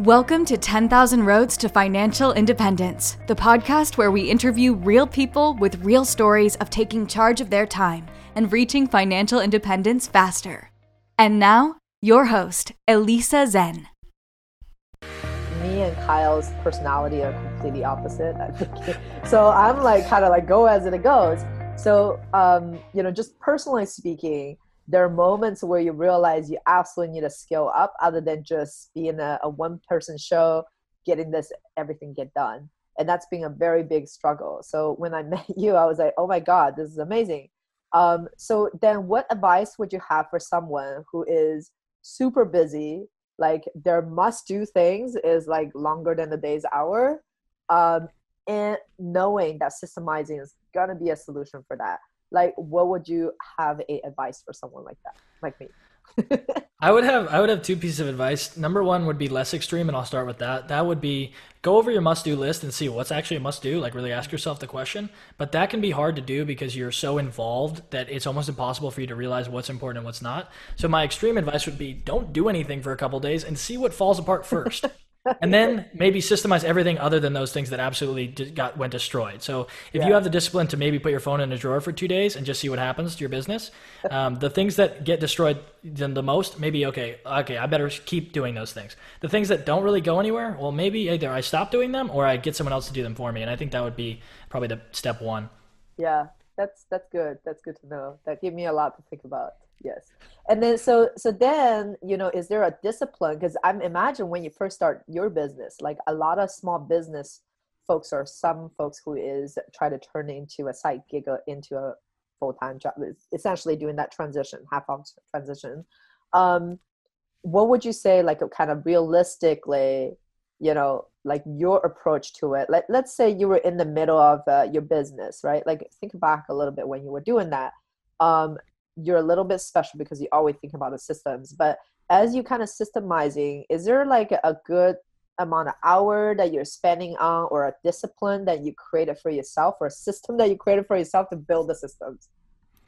Welcome to 10,000 Roads to Financial Independence, the podcast where we interview real people with real stories of taking charge of their time and reaching financial independence faster. And now, your host, Elisa Zen. Me and Kyle's personality are completely opposite. So I'm like kind of like go as it goes. So um, you know, just personally speaking, there are moments where you realize you absolutely need to scale up other than just being a, a one person show getting this everything get done. And that's been a very big struggle. So when i met you i was like oh my god this is amazing. Um, so then what advice would you have for someone who is super busy? Like their must do things is like longer than the day's hour. Um, and knowing that systemizing is going to be a solution for that like what would you have a advice for someone like that like me I would have I would have two pieces of advice. Number one would be less extreme, and I'll start with that. That would be go over your must do list and see what's actually a must do. Like really ask yourself the question. But that can be hard to do because you're so involved that it's almost impossible for you to realize what's important and what's not. So my extreme advice would be don't do anything for a couple days and see what falls apart first and then maybe systemize everything other than those things that absolutely got went destroyed. So if yeah. you have the discipline to maybe put your phone in a drawer for two days and just see what happens to your business, um, the things that get destroyed the most, maybe okay, okay, I better keep doing those things. The things that don't really go anywhere, well, maybe either I stop doing them or I get someone else to do them for me. And I think that would be probably the step one. Yeah, that's that's good. That's good to know. That gave me a lot to think about yes. And then so so then you know is there a discipline? Because i'm imagine when you first start your business like a lot of small business folks or some folks who is try to turn into a side gig into a full-time job essentially doing that transition half of transition. Um what would you say like kind of realistically you know like your approach to it? Like let's say you were in the middle of uh, your business right? Like think back a little bit when you were doing that. Um you're a little bit special because you always think about the systems but as you kind of systemizing is there like a good amount of hour that you're spending on or a discipline that you created for yourself or a system that you created for yourself to build the systems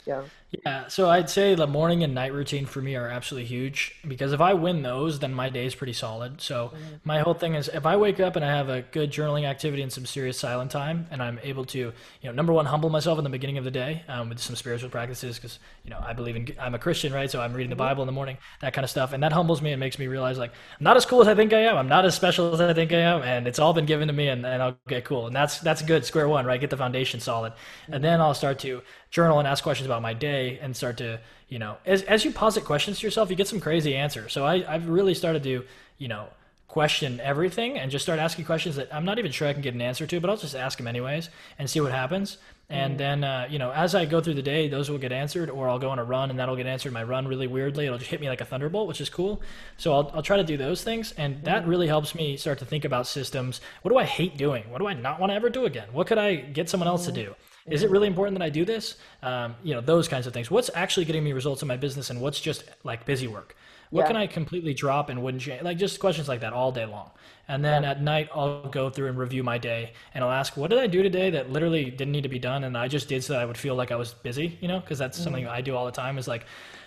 yeah. Yeah. So I'd say the morning and night routine for me are absolutely huge because if I win those, then my day is pretty solid. So mm-hmm. my whole thing is if I wake up and I have a good journaling activity and some serious silent time, and I'm able to, you know, number one, humble myself in the beginning of the day um, with some spiritual practices because you know I believe in I'm a Christian, right? So I'm reading the mm-hmm. Bible in the morning, that kind of stuff, and that humbles me and makes me realize like I'm not as cool as I think I am. I'm not as special as I think I am, and it's all been given to me, and, and I'll get cool, and that's that's good square one, right? Get the foundation solid, and then I'll start to journal and ask questions about my day and start to, you know, as, as you posit questions to yourself, you get some crazy answers. So I, I've really started to, you know, question everything and just start asking questions that I'm not even sure I can get an answer to, but I'll just ask them anyways and see what happens. And mm then, uh, you know, as I go through the day, those will get answered, or I'll go on a run and that'll get answered. My run really weirdly, it'll just hit me like a thunderbolt, which is cool. So I'll, I'll try to do those things. And that mm really helps me start to think about systems. What do I hate doing? What do I not want to ever do again? What could I get someone else to do? Is it really important that I do this? Um, you know, those kinds of things. What's actually getting me results in my business and what's just like busy work? What yeah. can I completely drop and wouldn't change? Like just questions like that all day long. And then yeah. at night, I'll go through and review my day and I'll ask, what did I do today that literally didn't need to be done? And I just did so that I would feel like I was busy, you know, because that's mm-hmm. something I do all the time is like,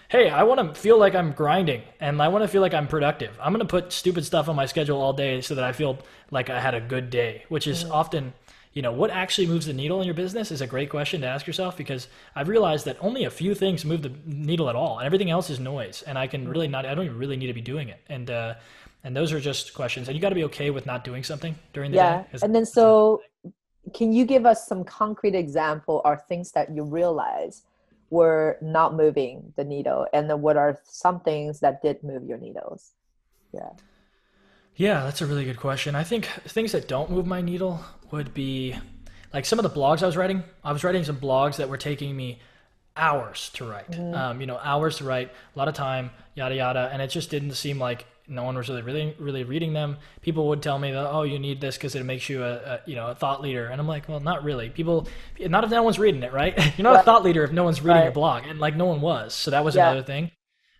hey, I want to feel like I'm grinding and I want to feel like I'm productive. I'm going to put stupid stuff on my schedule all day so that I feel like I had a good day, which is mm-hmm. often you know, what actually moves the needle in your business is a great question to ask yourself because I've realized that only a few things move the needle at all, and everything else is noise. And I can really not, I don't even really need to be doing it. And uh, and those are just questions. And you got to be okay with not doing something during the yeah. day. Yeah, and then so can you give us some concrete example or things that you realize were not moving the needle, and then what are some things that did move your needles? Yeah. Yeah, that's a really good question. I think things that don't move my needle would be like some of the blogs I was writing. I was writing some blogs that were taking me hours to write. Mm-hmm. Um, you know, hours to write, a lot of time, yada yada, and it just didn't seem like no one was really really really reading them. People would tell me that oh you need this because it makes you a, a, you know a thought leader, and I'm like well not really. People not if no one's reading it right. You're not right. a thought leader if no one's reading right. your blog, and like no one was. So that was yeah. another thing.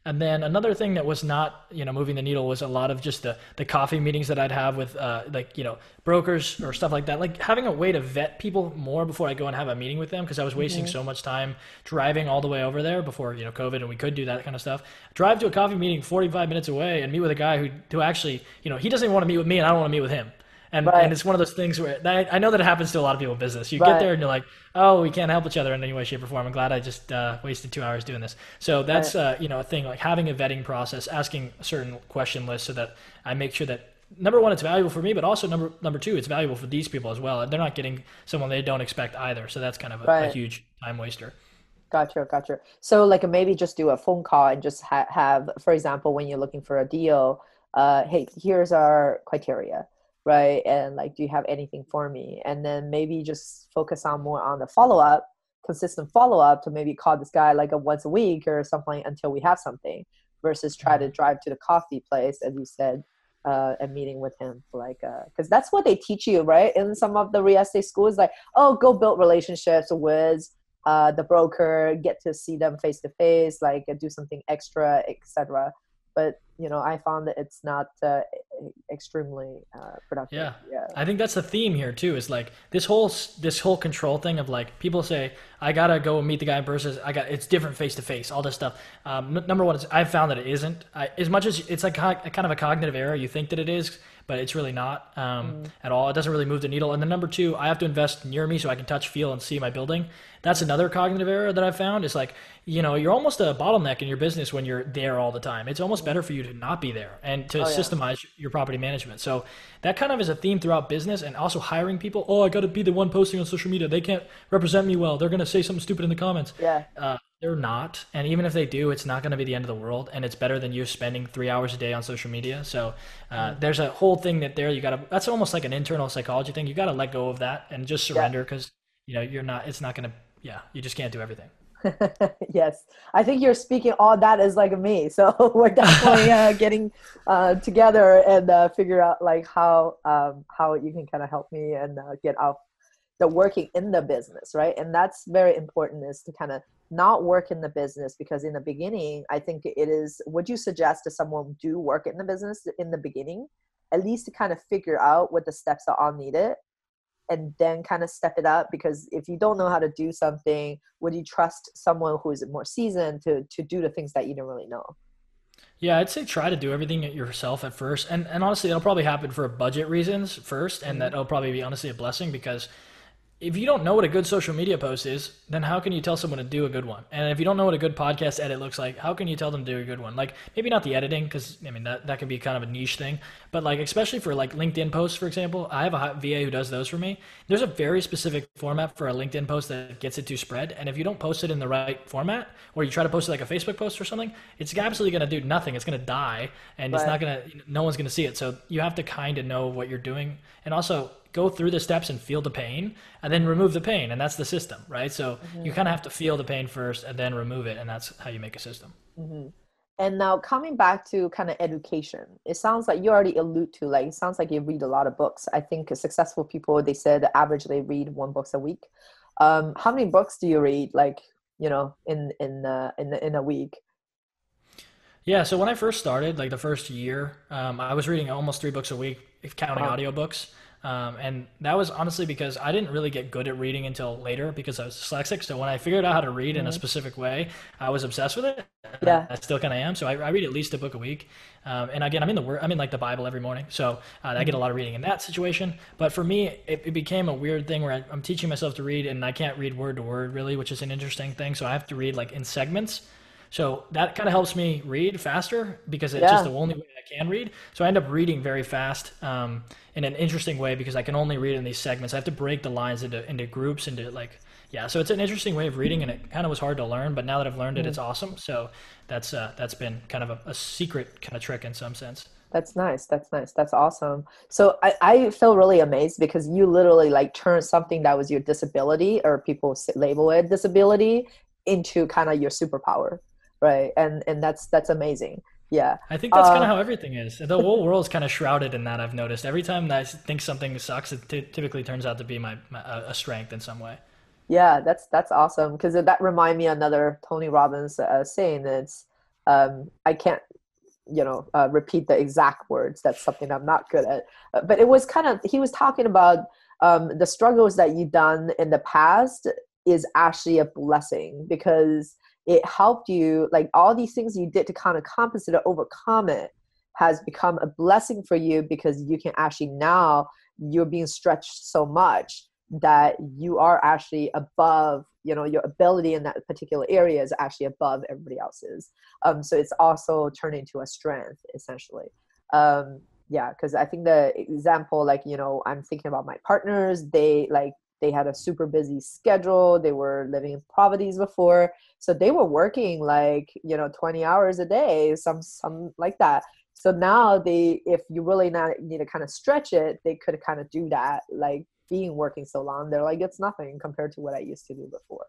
And then another thing that was not, you know, moving the needle was a lot of just the the coffee meetings that I'd have with uh, like, you know, brokers or stuff like that. Like having a way to vet people more before I go and have a meeting with them because I was wasting mm-hmm. so much time driving all the way over there before, you know, COVID and we could do that kind of stuff. Drive to a coffee meeting 45 minutes away and meet with a guy who who actually, you know, he doesn't want to meet with me and I don't want to meet with him. And, right. and it's one of those things where I, I know that it happens to a lot of people in business. You right. get there and you're like, oh, we can't help each other in any way, shape, or form. I'm glad I just uh, wasted two hours doing this. So that's right. uh, you know a thing like having a vetting process, asking a certain question list so that I make sure that number one, it's valuable for me, but also number number two, it's valuable for these people as well. They're not getting someone they don't expect either. So that's kind of a, a huge time waster. Gotcha, gotcha. So like maybe just do a phone call and just ha- have, for example, when you're looking for a deal, uh, hey, here's our criteria right? And like do you have anything for me? And then maybe just focus on more on the follow-up consistent follow-up to maybe call this guy like a once a week or something until we have something versus try to mm-hmm. drive to the coffee place as you said uh, a meeting with him like because uh, that's what they teach you right? In some of the real estate schools like oh go build relationships with uh, the broker get to see them face to face like do something extra etc but you know i found that it's not uh, extremely uh, productive. Yeah. yeah. I think that's the theme here too is like this whole this whole control thing of like people say i gotta go meet the guy in person i got it's different face to face all this stuff. Um, number one is i've found that it isn't. I, as much as it's like kind of a cognitive error you think that it is but it's really not um, mm. at all. It doesn't really move the needle. And then number two, I have to invest near me so I can touch, feel, and see my building. That's another cognitive error that I've found. Is like, you know, you're almost a bottleneck in your business when you're there all the time. It's almost better for you to not be there and to oh, systemize your property management. So that kind of is a theme throughout business and also hiring people. Oh, I got to be the one posting on social media. They can't represent me well. They're going to say something stupid in the comments. Yeah. Uh, they're not. And even if they do, it's not going to be the end of the world. And it's better than you spending three hours a day on social media. So uh, mm. there's a whole thing that there you got to, that's almost like an internal psychology thing. You got to let go of that and just surrender because, yeah. you know, you're not, it's not going to, yeah, you just can't do everything. yes, I think you're speaking all that is like me. So we're definitely uh, getting uh, together and uh, figure out like how um, how you can kind of help me and uh, get out the working in the business, right? And that's very important is to kind of not work in the business because in the beginning, I think it is. Would you suggest to someone do work in the business in the beginning, at least to kind of figure out what the steps are all needed, and then kind of step it up? Because if you don't know how to do something, would you trust someone who is more seasoned to to do the things that you don't really know? Yeah, I'd say try to do everything yourself at first, and and honestly, it'll probably happen for budget reasons first, and mm-hmm. that'll probably be honestly a blessing because if you don't know what a good social media post is, then how can you tell someone to do a good one? And if you don't know what a good podcast edit looks like, how can you tell them to do a good one? Like maybe not the editing, because I mean that that can be kind of a niche thing, but like especially for like LinkedIn posts, for example, I have a VA who does those for me. There's a very specific format for a LinkedIn post that gets it to spread, and if you don't post it in the right format, or you try to post it like a Facebook post or something, it's absolutely going to do nothing. It's going to die, and right. it's not going to. No one's going to see it. So you have to kind of know what you're doing, and also go through the steps and feel the pain and then remove the pain and that's the system right so mm-hmm. you kind of have to feel the pain first and then remove it and that's how you make a system mm-hmm. and now coming back to kind of education it sounds like you already allude to like it sounds like you read a lot of books i think successful people they said average they read one books a week um, how many books do you read like you know in in uh, in in a week yeah, so when I first started, like the first year, um, I was reading almost three books a week, counting wow. audiobooks. Um, and that was honestly because I didn't really get good at reading until later because I was dyslexic. So when I figured out how to read mm-hmm. in a mm-hmm. specific way, I was obsessed with it. Yeah, I still kind of am. So I, I, read at least a book a week. Um, and again, I'm in the word. I'm in like the Bible every morning. So uh, I get a mm-hmm. lot of reading in that situation. But for me, it, it became a weird thing where I, I'm teaching myself to read, and I can't read word to word really, which is an interesting thing. So I have to read like in segments. So that kind of helps me read faster because it's yeah. just the only way I can read. So I end up reading very fast um, in an interesting way because I can only read in these segments. I have to break the lines into into groups into like yeah. So it's an interesting way of reading, and it kind of was hard to learn. But now that I've learned it, it's mm. awesome. So that's uh, that's been kind of a, a secret kind of trick in some sense. That's nice. That's nice. That's awesome. So I, I feel really amazed because you literally like turned something that was your disability or people label it disability into kind of your superpower right? And and that's that's amazing. Yeah. I think that's uh, kind of how everything is. The whole world is kind of shrouded in that i've noticed. Every time that i think something sucks it t- typically turns out to be my, my a strength in some way. Yeah that's that's awesome. Because that remind me another tony robbins uh, saying it's um, I can't you know uh, repeat the exact words. That's something i'm not good at. Uh, but it was kind of he was talking about um, the struggles that you've done in the past is actually a blessing because it helped you like all these things you did to kind of compensate or overcome it has become a blessing for you because you can actually now you're being stretched so much that you are actually above you know your ability in that particular area is actually above everybody else's. Um, so it's also turning to a strength essentially. Um, yeah because i think the example like you know i'm thinking about my partners they like they had a super busy schedule they were living in properties before so they were working like you know 20 hours a day some some like that. So now they if you really not need to kind of stretch it they could kind of do that like being working so long they're like it's nothing compared to what i used to do before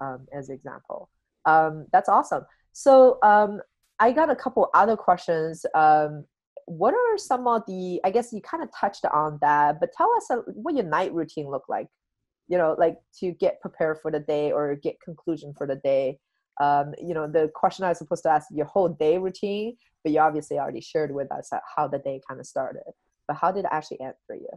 um, as example. Um, that's awesome. So um, i got a couple other questions um, what are some of the i guess you kind of touched on that but tell us uh, what your night routine look like you know like to get prepared for the day or get conclusion for the day. Um, you know the question i was supposed to ask your whole day routine but you obviously already shared with us how the day kind of started. But how did it actually end for you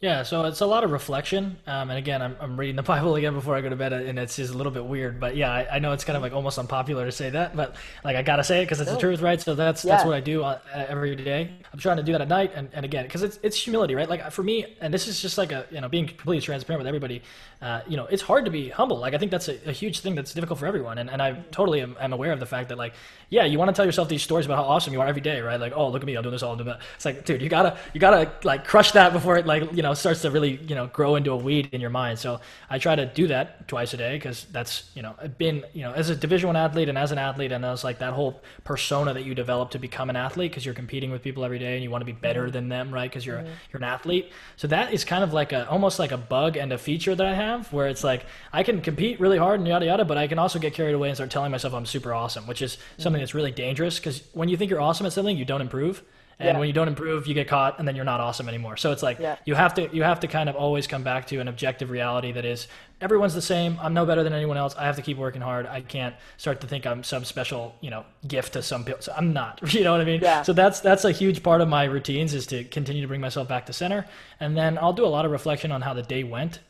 yeah, so it's a lot of reflection. Um, and again, I'm, I'm reading the Bible again before I go to bed, and it's just a little bit weird. But yeah, I, I know it's kind of like almost unpopular to say that, but like I gotta say it because it's the truth, right? So that's yeah. that's what I do uh, every day. I'm trying to do that at night, and, and again, because it's it's humility, right? Like for me, and this is just like a you know being completely transparent with everybody. Uh, you know, it's hard to be humble. Like I think that's a, a huge thing that's difficult for everyone, and and I totally am, am aware of the fact that like yeah, you want to tell yourself these stories about how awesome you are every day, right? Like oh look at me, I'm doing this, all I'm doing that. It's like dude, you gotta you gotta like crush that before it like you know starts to really you know grow into a weed in your mind. So I try to do that twice a day because that's you know been you know as a Division One athlete and as an athlete, and was like that whole persona that you develop to become an athlete because you're competing with people every day and you want to be better mm-hmm. than them, right? Because you're mm-hmm. you're an athlete. So that is kind of like a almost like a bug and a feature that I have where it's like I can compete really hard and yada yada, but I can also get carried away and start telling myself I'm super awesome, which is something mm-hmm. that's really dangerous because when you think you're awesome at something, you don't improve and yeah. when you don't improve you get caught and then you're not awesome anymore. So it's like yeah. you have to you have to kind of always come back to an objective reality that is everyone's the same. I'm no better than anyone else. I have to keep working hard. I can't start to think i'm some special you know gift to some people. So i'm not you know what i mean? Yeah. so that's that's a huge part of my routines is to continue to bring myself back to center. And then i'll do a lot of reflection on how the day went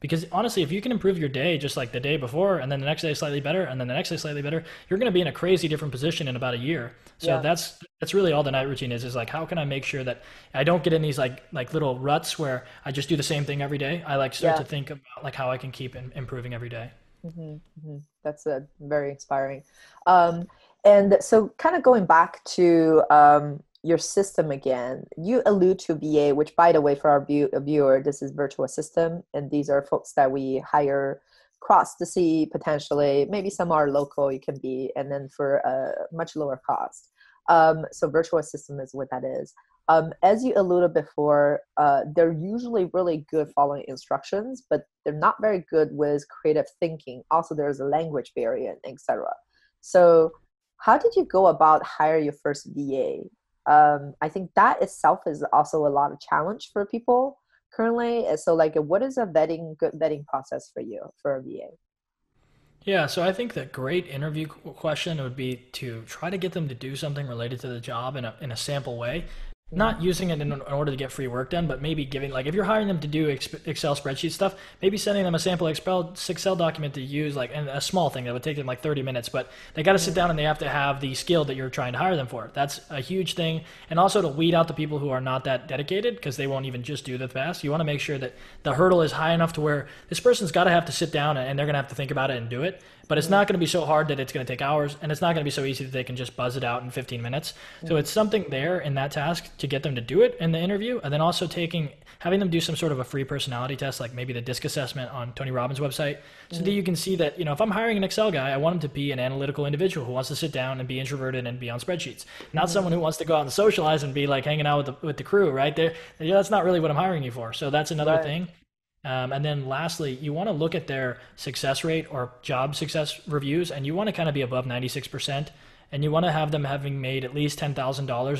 because honestly, if you can improve your day just like the day before, and then the next day slightly better, and then the next day slightly better, you're going to be in a crazy different position in about a year. So yeah. that's that's really all the night routine is. Is like how can I make sure that I don't get in these like like little ruts where I just do the same thing every day. I like start yeah. to think about like how I can keep in, improving every day. Mm-hmm, mm-hmm. That's a very inspiring. Um, and so, kind of going back to um, your system again. You allude to VA, which, by the way, for our view, viewer, this is virtual assistant, and these are folks that we hire cross to see potentially. Maybe some are local, you can be, and then for a much lower cost. Um, so, virtual assistant is what that is. Um, as you alluded before, uh, they're usually really good following instructions, but they're not very good with creative thinking. Also, there's a language barrier, etc. So, how did you go about hire your first VA? Um, i think that itself is also a lot of challenge for people currently. So like what is a vetting good vetting process for you for a va yeah, so I think the great interview question would be to try to get them to do something related to the job in a, in a sample way not using it in, order to get free work done, but maybe giving like if you're hiring them to do Excel spreadsheet stuff, maybe sending them a sample Excel Excel document to use, like and a small thing that would take them like 30 minutes, but they got to sit down and they have to have the skill that you're trying to hire them for. That's a huge thing, and also to weed out the people who are not that dedicated because they won't even just do the task. You want to make sure that the hurdle is high enough to where this person's got to have to sit down and they're going to have to think about it and do it but it's not going to be so hard that it's going to take hours and it's not going to be so easy that they can just buzz it out in 15 minutes so mm-hmm. it's something there in that task to get them to do it in the interview and then also taking having them do some sort of a free personality test like maybe the disc assessment on tony robbins website so mm-hmm. that you can see that you know if i'm hiring an excel guy i want him to be an analytical individual who wants to sit down and be introverted and be on spreadsheets not mm-hmm. someone who wants to go out and socialize and be like hanging out with the, with the crew right there that's not really what i'm hiring you for so that's another right. thing um, and then lastly, you want to look at their success rate or job success reviews, and you want to kind of be above 96%. And you want to have them having made at least $10,000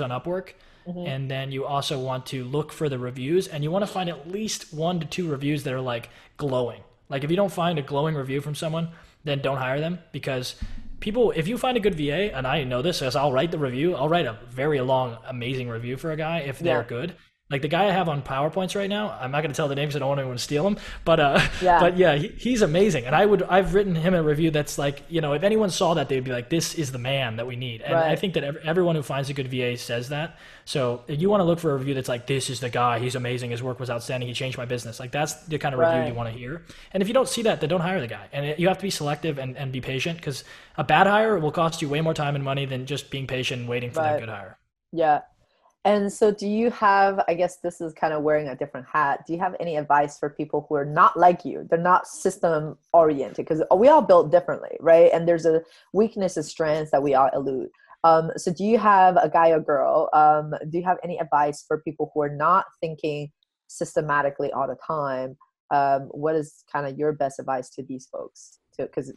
on Upwork. Mm-hmm. And then you also want to look for the reviews, and you want to find at least one to two reviews that are like glowing. Like if you don't find a glowing review from someone, then don't hire them because people if you find a good va and i know this as i'll write the review i'll write a very long amazing review for a guy if they're Yeah. good like the guy i have on powerpoints right now i'm not going to tell the names i don't want anyone to steal them but uh Yeah. but yeah he, he's amazing. And i would i've written him a review that's like you know if anyone saw that they'd be like this is the man that we need. And i think that ev- everyone who finds a good va says that. So if you want to look for a review that's like this is the guy he's amazing his work was outstanding he changed my business like that's the kind of review Right. you want to hear. And if you don't see that then don't hire the guy. And it, you have to be selective and, and be patient because a bad hire will cost you way more time and money than just being patient and waiting for that good hire. Yeah. And so, do you have, I guess this is kind of wearing a different hat. Do you have any advice for people who are not like you? They're not system oriented because we all built differently, right? And there's a weakness and strengths that we all elude. Um, so, do you have a guy or girl? Um, do you have any advice for people who are not thinking systematically all the time? Um, what is kind of your best advice to these folks? Because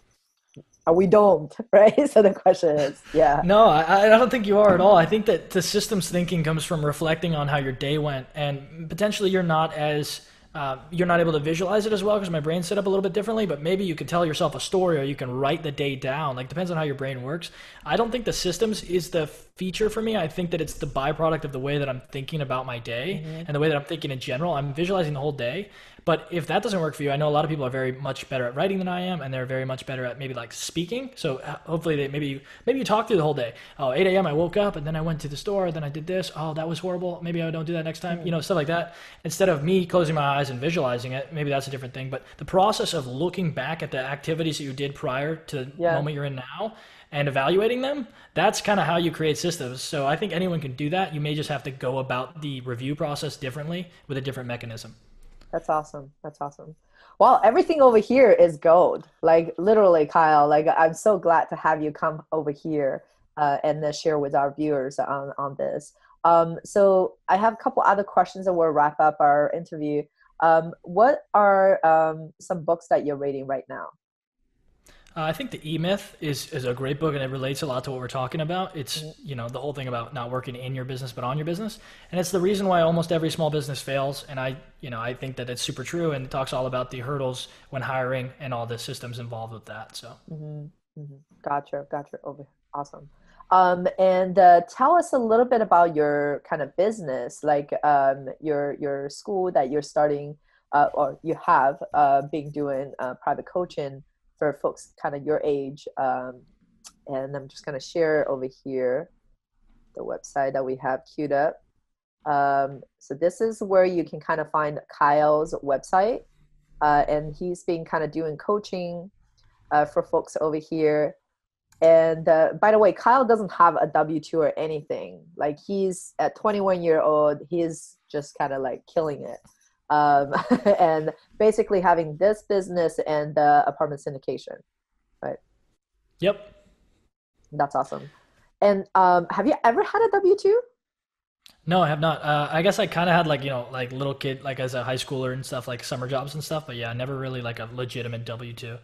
Uh, we don't, right? So the question is, yeah, No, I, I don't think you are at all. I think that the systems thinking comes from reflecting on how your day went, and potentially you're not as uh, you're not able to visualize it as well because my brain's set up a little bit differently. But maybe you can tell yourself a story, or you can write the day down. Like depends on how your brain works. I don't think the systems is the feature for me. I think that it's the byproduct of the way that I'm thinking about my day and the way that I'm thinking in general. I'm visualizing the whole day. But if that doesn't work for you, I know a lot of people are very much better at writing than I am, and they're very much better at maybe like speaking. So uh, hopefully, they maybe you, maybe you talk through the whole day. Oh, 8 a.m. I woke up, and then I went to the store, then I did this. Oh, that was horrible. Maybe I don't do that next time. You know, stuff like that. Instead of me closing my eyes and visualizing it, maybe that's a different thing. But the process of looking back at the activities that you did prior to the Yeah. moment you're in now and evaluating them, that's kind of how you create systems. So I think anyone can do that. You may just have to go about the review process differently with a different mechanism. That's awesome. That's awesome. Well, everything over here is gold. Like literally, Kyle. Like I'm so glad to have you come over here uh, and then share with our viewers on on this. Um, so I have a couple other questions, and we'll wrap up our interview. Um, what are um, some books that you're reading right now? Uh, I think the E Myth is is a great book and it relates a lot to what we're talking about. It's you know the whole thing about not working in your business but on your business, and it's the reason why almost every small business fails. And I you know I think that it's super true and it talks all about the hurdles when hiring and all the systems involved with that. So Gotcha, gotcha. Over, awesome. Um, and uh, tell us a little bit about your kind of business, like um, your your school that you're starting, uh, or you have uh, been doing uh, private coaching for folks kind of your age. Um, and I'm just gonna share over here the website that we have queued up. Um, so this is where you can kind of find Kyle's website, uh, and he's been kind of doing coaching uh, for folks over here. And uh, by the way, Kyle doesn't have a W two or anything. Like he's at 21 year old, he's just kind of like killing it, um, and basically having this business and the apartment syndication. Right? Yep. That's awesome. And um, have you ever had a W two? No, I have not. Uh, I guess I kind of had like you know like little kid like as a high schooler and stuff like summer jobs and stuff. But yeah, never really like a legitimate W two.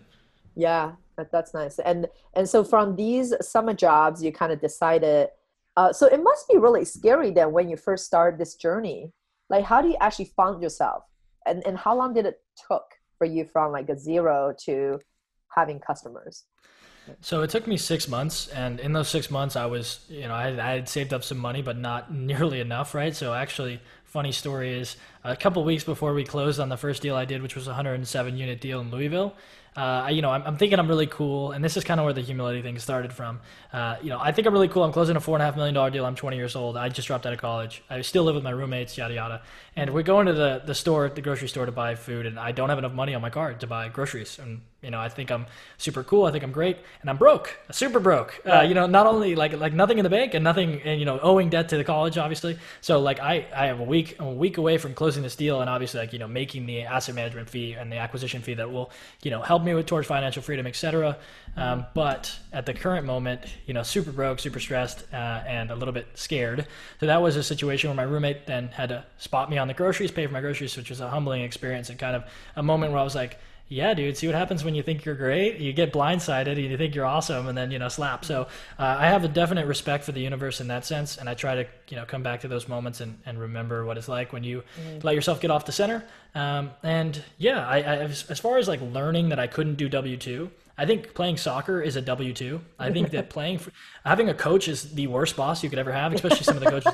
Yeah, that, that's nice. And and so from these summer jobs, you kind of decided. Uh, so it must be really scary then when you first start this journey. Like, how do you actually find yourself, and and how long did it took for you from like a zero to having customers? So it took me six months, and in those six months, I was, you know, I, I had saved up some money, but not nearly enough, right? So actually, funny story is, a couple weeks before we closed on the first deal I did, which was a 107 unit deal in Louisville, uh, I- you know, I'm, I'm thinking I'm really cool, and this is kind of where the humility thing started from. Uh, you know, I think I'm really cool. I'm closing a four and a half million dollar deal. I'm 20 years old. I just dropped out of college. I still live with my roommates, yada yada. And we're going to the the store, the grocery store, to buy food, and I don't have enough money on my card to buy groceries. And you know, I think I'm super cool. I think I'm great, and I'm broke, super broke. Uh, you know, not only like like nothing in the bank and nothing, and you know, owing debt to the college, obviously. So like I I have a week I'm a week away from closing this deal, and obviously like you know making the asset management fee and the acquisition fee that will you know help me with towards financial freedom, etc. Um, but at the current moment, you know, super broke, super stressed, uh, and a little bit scared. So that was a situation where my roommate then had to spot me on the groceries, pay for my groceries, which was a humbling experience and kind of a moment where I was like yeah, dude, see what happens when you think you're great. You get blindsided and you think you're awesome and then, you know, slap. So uh, I have a definite respect for the universe in that sense. And I try to, you know, come back to those moments and, and remember what it's like when you mm. let yourself get off the center. Um, and yeah, I, I, as far as like learning that I couldn't do W2, I think playing soccer is a W two. I think that playing, for, having a coach is the worst boss you could ever have, especially some of the coaches.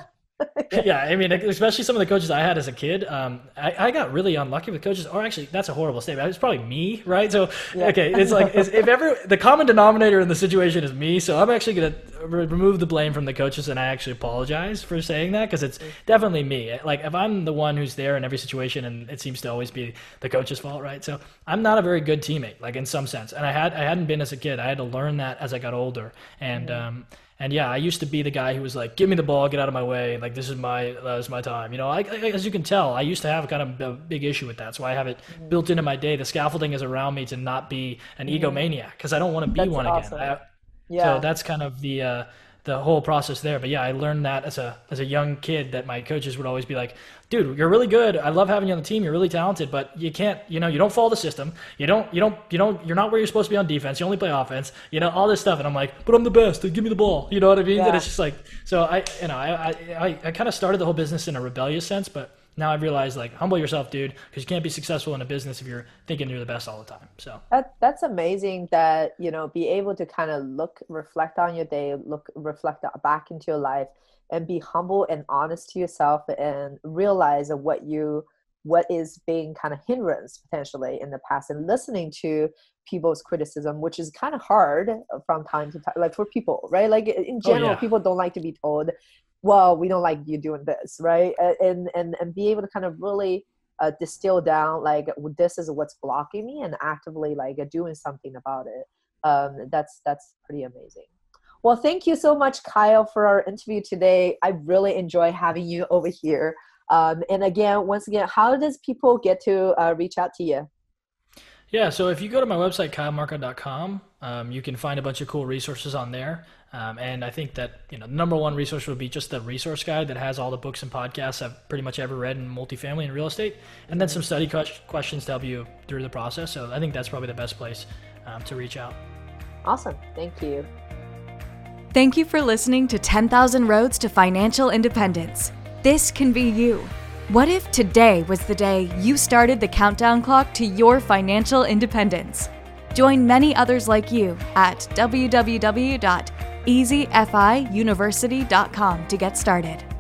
yeah, I mean, especially some of the coaches I had as a kid. Um, I, I, got really unlucky with coaches. Or actually, that's a horrible statement. It's probably me, right? So, yeah. okay, it's like it's, if ever the common denominator in the situation is me, so I'm actually gonna re- remove the blame from the coaches, and I actually apologize for saying that because it's definitely me. Like if I'm the one who's there in every situation, and it seems to always be the coach's fault, right? So I'm not a very good teammate, like in some sense, and I had I hadn't been as a kid. I had to learn that as I got older, and. Mm-hmm. Um, and yeah, I used to be the guy who was like, "Give me the ball, get out of my way. Like this is my uh, this is my time." You know, I, I, as you can tell, I used to have kind of a big issue with that. So I have it mm-hmm. built into my day. The scaffolding is around me to not be an mm-hmm. egomaniac because I don't want to be that's one awesome. again. I, yeah. So that's kind of the uh, the whole process there. But yeah, I learned that as a as a young kid that my coaches would always be like, "Dude, you're really good. I love having you on the team. You're really talented, but you can't, you know, you don't follow the system. You don't, you don't, you don't, you're not where you're supposed to be on defense. You only play offense. You know, all this stuff." And I'm like, "But I'm the best. Give me the ball." You know what I mean? Yeah. And it's just like, so I, you know, I I I, I kind of started the whole business in a rebellious sense, but now I've realized like humble yourself, dude, because you can't be successful in a business if you're thinking you're the best all the time. So that that's amazing that you know be able to kind of look, reflect on your day, look, reflect back into your life, and be humble and honest to yourself, and realize what you what is being kind of hindrance potentially in the past, and listening to people's criticism, which is kind of hard from time to time, like for people, right? Like in oh, general, oh, yeah. people don't like to be told well we don't like you doing this right? And and and be able to kind of really uh, distill down like this is what's blocking me and actively like doing something about it. Um, that's that's pretty amazing. Well thank you so much kyle for our interview today. I really enjoy having you over here. Um, and again once again how does people get to uh, reach out to you yeah, so if you go to my website, kylemarco.com, um, you can find a bunch of cool resources on there. Um, and I think that you know, the number one resource would be just the resource guide that has all the books and podcasts I've pretty much ever read in multifamily and real estate, and then some study questions to help you through the process. So I think that's probably the best place um, to reach out. Awesome. Thank you. Thank you for listening to 10,000 Roads to Financial Independence. This can be you. What if today was the day you started the countdown clock to your financial independence? Join many others like you at www.easyfiuniversity.com to get started.